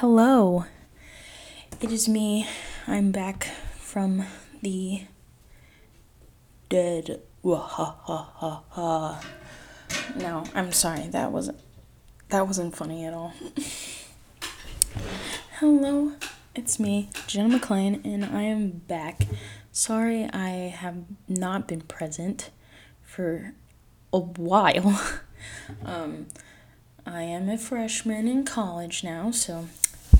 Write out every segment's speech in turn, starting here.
Hello, it is me. I'm back from the dead. No, I'm sorry. That wasn't that wasn't funny at all. Hello, it's me, Jenna McClain, and I am back. Sorry, I have not been present for a while. um, I am a freshman in college now, so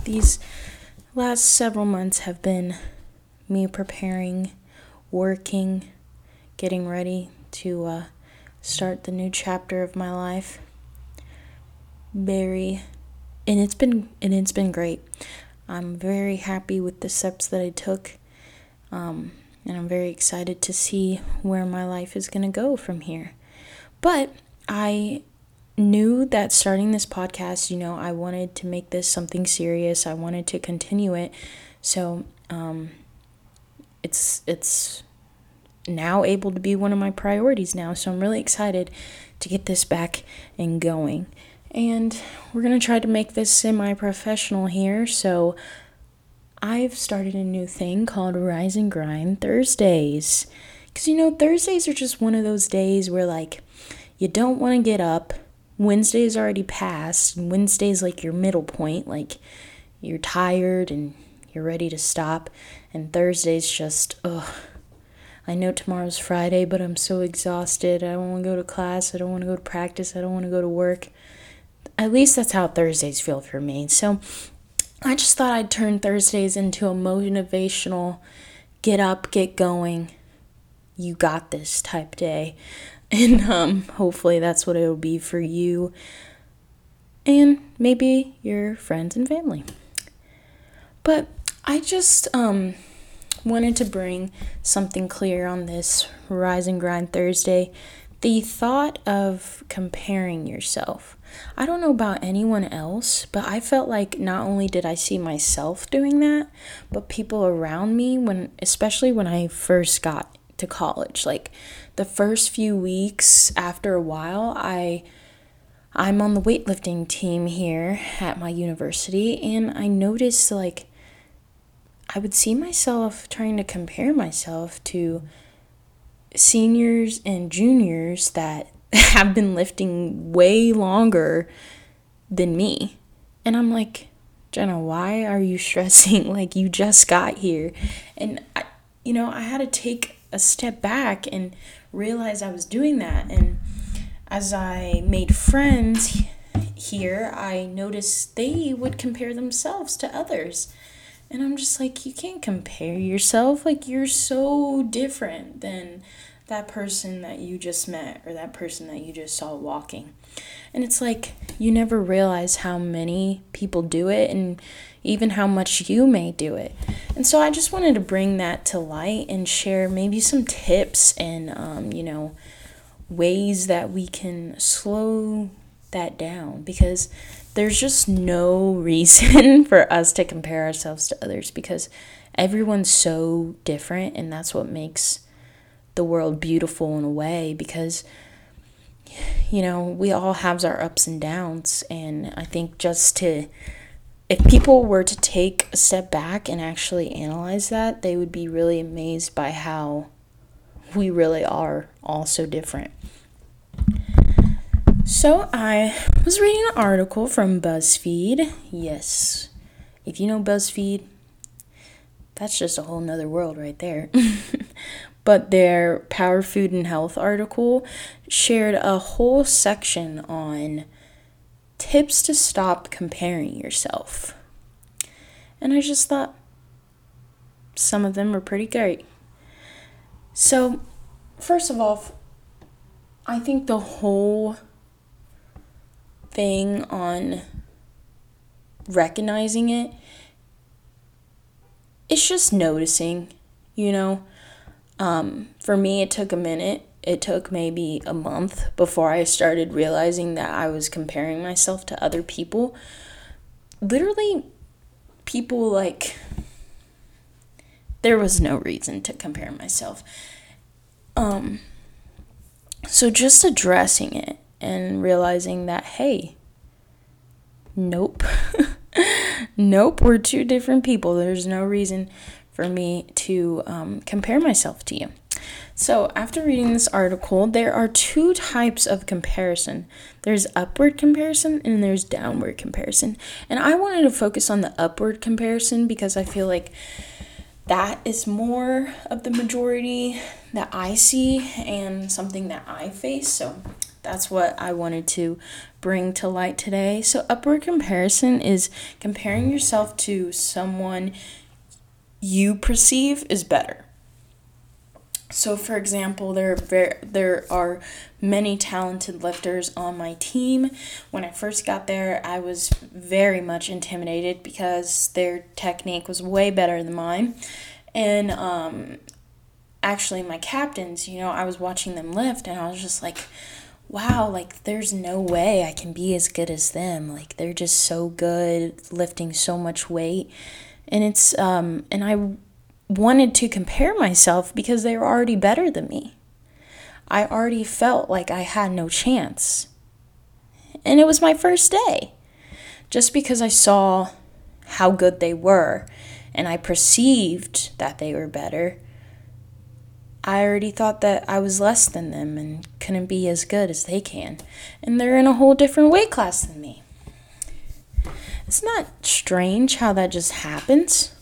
these last several months have been me preparing, working, getting ready to uh, start the new chapter of my life. Very, and it's been and it's been great. I'm very happy with the steps that I took, um, and I'm very excited to see where my life is gonna go from here. But I knew that starting this podcast, you know, I wanted to make this something serious. I wanted to continue it. So, um, it's it's now able to be one of my priorities now. So I'm really excited to get this back and going. And we're going to try to make this semi professional here. So I've started a new thing called Rise and Grind Thursdays. Because, you know, Thursdays are just one of those days where, like, you don't want to get up Wednesday's already passed, and Wednesday's like your middle point, like you're tired and you're ready to stop, and Thursday's just, ugh. I know tomorrow's Friday, but I'm so exhausted. I don't want to go to class. I don't want to go to practice. I don't want to go to work. At least that's how Thursdays feel for me. So I just thought I'd turn Thursdays into a motivational get up, get going, you got this type day. And um, hopefully that's what it'll be for you and maybe your friends and family. But I just um, wanted to bring something clear on this Rise and Grind Thursday. The thought of comparing yourself. I don't know about anyone else, but I felt like not only did I see myself doing that, but people around me when especially when I first got to college. Like the first few weeks after a while, I I'm on the weightlifting team here at my university and I noticed like I would see myself trying to compare myself to seniors and juniors that have been lifting way longer than me. And I'm like, Jenna, why are you stressing? like, you just got here. And, I, you know, I had to take a step back and realize I was doing that. And as I made friends here, I noticed they would compare themselves to others. And I'm just like, you can't compare yourself. Like, you're so different than that person that you just met or that person that you just saw walking. And it's like, you never realize how many people do it and even how much you may do it. And so I just wanted to bring that to light and share maybe some tips and, um, you know, ways that we can slow that down because there's just no reason for us to compare ourselves to others because everyone's so different and that's what makes the world beautiful in a way because you know we all have our ups and downs and i think just to if people were to take a step back and actually analyze that, they would be really amazed by how we really are all so different. So, I was reading an article from BuzzFeed. Yes, if you know BuzzFeed, that's just a whole nother world right there. but their Power Food and Health article shared a whole section on tips to stop comparing yourself. And I just thought some of them were pretty great. So, first of all, I think the whole thing on recognizing it it's just noticing, you know. Um, for me, it took a minute it took maybe a month before I started realizing that I was comparing myself to other people. Literally, people like, there was no reason to compare myself. Um, so just addressing it and realizing that, hey, nope, nope, we're two different people. There's no reason for me to um, compare myself to you. So, after reading this article, there are two types of comparison there's upward comparison and there's downward comparison. And I wanted to focus on the upward comparison because I feel like that is more of the majority that I see and something that I face. So, that's what I wanted to bring to light today. So, upward comparison is comparing yourself to someone you perceive is better. So, for example, there are there are many talented lifters on my team. When I first got there, I was very much intimidated because their technique was way better than mine, and um, actually, my captains, you know, I was watching them lift, and I was just like, wow, like there's no way I can be as good as them. Like they're just so good lifting so much weight, and it's um, and I wanted to compare myself because they were already better than me. I already felt like I had no chance. And it was my first day. Just because I saw how good they were and I perceived that they were better, I already thought that I was less than them and couldn't be as good as they can. And they're in a whole different weight class than me. It's not strange how that just happens.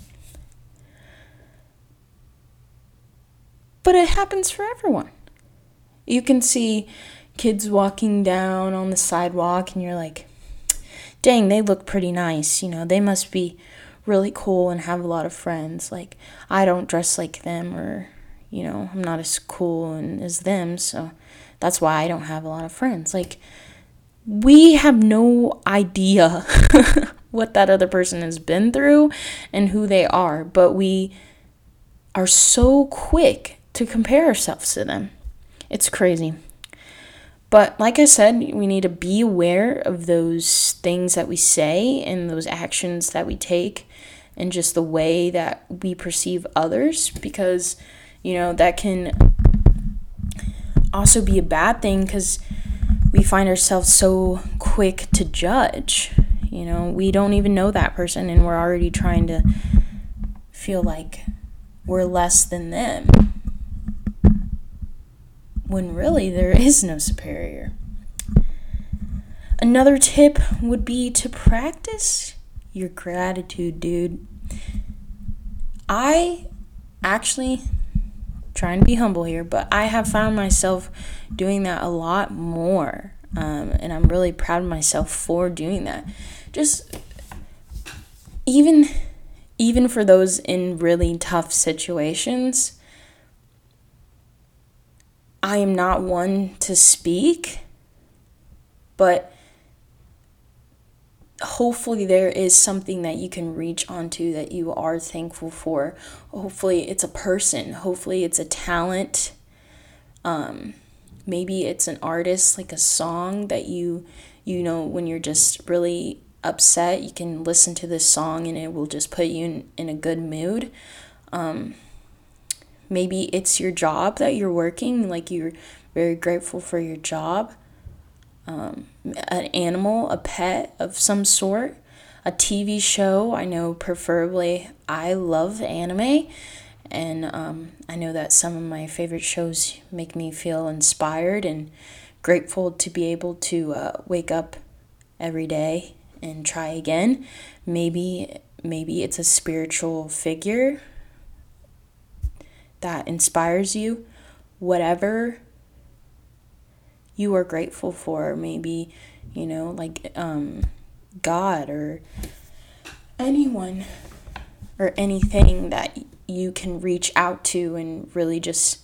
But it happens for everyone. You can see kids walking down on the sidewalk, and you're like, dang, they look pretty nice. You know, they must be really cool and have a lot of friends. Like, I don't dress like them, or, you know, I'm not as cool and, as them, so that's why I don't have a lot of friends. Like, we have no idea what that other person has been through and who they are, but we are so quick to compare ourselves to them. It's crazy. But like I said, we need to be aware of those things that we say and those actions that we take and just the way that we perceive others because, you know, that can also be a bad thing because we find ourselves so quick to judge. You know, we don't even know that person and we're already trying to feel like we're less than them when really there is no superior. Another tip would be to practice your gratitude, dude. I actually trying to be humble here, but I have found myself doing that a lot more. Um, and I'm really proud of myself for doing that. Just even even for those in really tough situations, I am not one to speak, but hopefully there is something that you can reach onto that you are thankful for. Hopefully it's a person, hopefully it's a talent. Um, maybe it's an artist like a song that you you know when you're just really upset you can listen to this song and it will just put you in, in a good mood um, Maybe it's your job that you're working, like you're very grateful for your job. Um, an animal, a pet of some sort, a TV show. I know, preferably, I love anime, and um, I know that some of my favorite shows make me feel inspired and grateful to be able to uh, wake up every day and try again. Maybe maybe it's a spiritual figure that inspires you, whatever you are grateful for, maybe, you know, like um, God or anyone or anything that you can reach out to and really just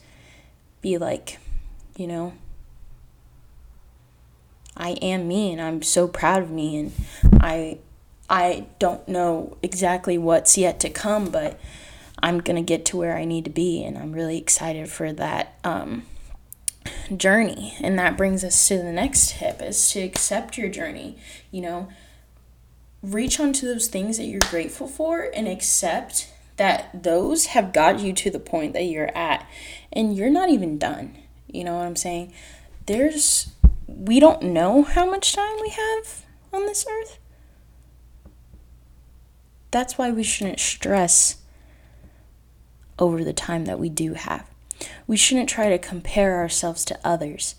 be like, you know, I am me and I'm so proud of me and I I don't know exactly what's yet to come, but I'm going to get to where I need to be. And I'm really excited for that um, journey. And that brings us to the next tip is to accept your journey. You know, reach onto those things that you're grateful for and accept that those have got you to the point that you're at. And you're not even done. You know what I'm saying? There's, we don't know how much time we have on this earth. that's why we shouldn't stress over the time that we do have. We shouldn't try to compare ourselves to others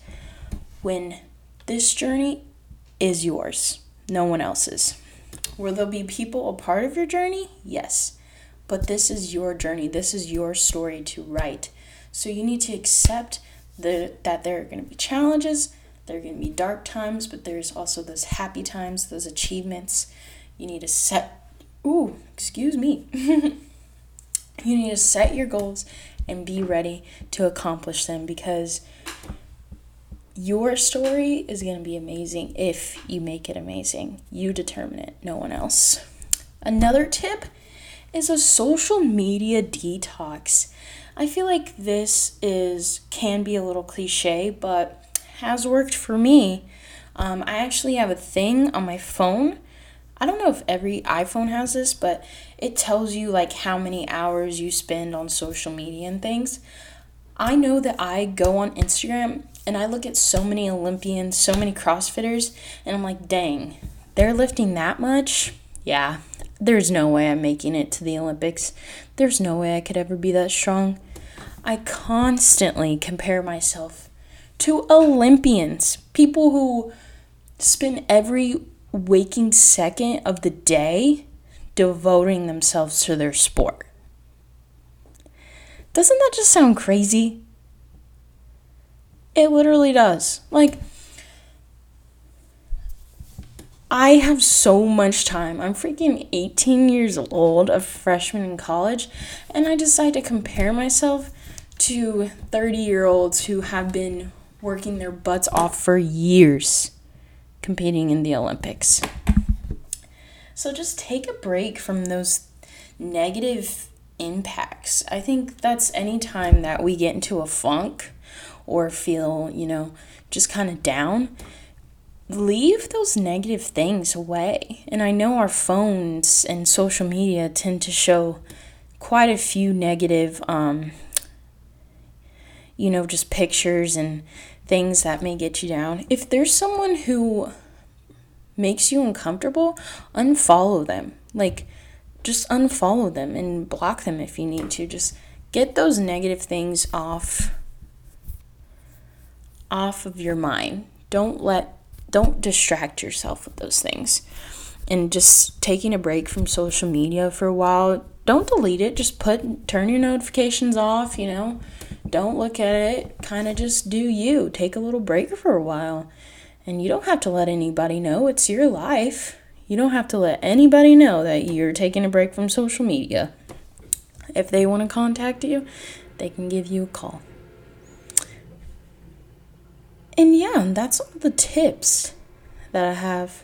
when this journey is yours, no one else's. Will there be people a part of your journey? Yes. But this is your journey. This is your story to write. So you need to accept the, that there are going to be challenges, there are going to be dark times, but there's also those happy times, those achievements. You need to set, ooh, excuse me. you need to set your goals and be ready to accomplish them because your story is going to be amazing if you make it amazing. You determine it, no one else. Another tip is a social media detox. I feel like this is can be a little cliche, but has worked for me. Um, I actually have a thing on my phone. I don't know if every iPhone has this, but it tells you like how many hours you spend on social media and things. I know that I go on Instagram and I look at so many Olympians, so many CrossFitters, and I'm like, dang, they're lifting that much? Yeah, there's no way I'm making it to the Olympics. There's no way I could ever be that strong. I constantly compare myself to Olympians, people who spend every waking second of the day devoting themselves to their sport. Doesn't that just sound crazy? It literally does. Like, I have so much time. I'm freaking 18 years old, a freshman in college, and I decide to compare myself to 30 year olds who have been working their butts off for years competing in the Olympics. So just take a break from those negative impacts. I think that's any time that we get into a funk or feel, you know, just kind of down, leave those negative things away. And I know our phones and social media tend to show quite a few negative, um, you know, just pictures and things that may get you down. If there's someone who makes you uncomfortable, unfollow them. Like, just unfollow them and block them if you need to. Just get those negative things off off of your mind. Don't let don't distract yourself with those things. And just taking a break from social media for a while, don't delete it. Just put turn your notifications off, you know. Don't look at it. Kind of just do you. Take a little break for a while. And you don't have to let anybody know. It's your life. You don't have to let anybody know that you're taking a break from social media. If they want to contact you, they can give you a call. And yeah, that's all the tips that I have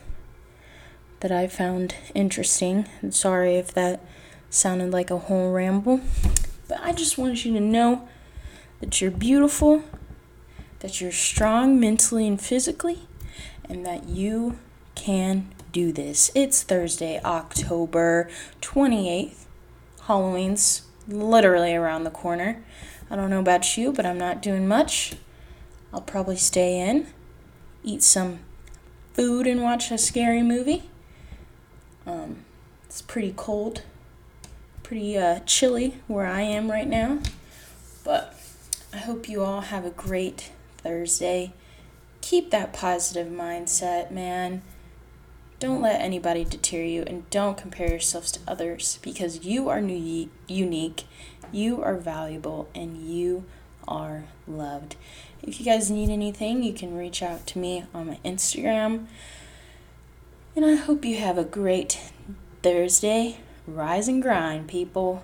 that I found interesting. I'm sorry if that sounded like a whole ramble, but I just want you to know that you're beautiful, that you're strong mentally and physically, and that you can do this. It's Thursday, October 28th. Halloween's literally around the corner. I don't know about you, but I'm not doing much. I'll probably stay in, eat some food, and watch a scary movie. Um, it's pretty cold, pretty uh, chilly where I am right now. But I hope you all have a great Thursday. Keep that positive mindset, man. Don't let anybody deter you and don't compare yourselves to others because you are new, unique, you are valuable, and you are loved. If you guys need anything, you can reach out to me on my Instagram. And I hope you have a great Thursday. Rise and grind, people.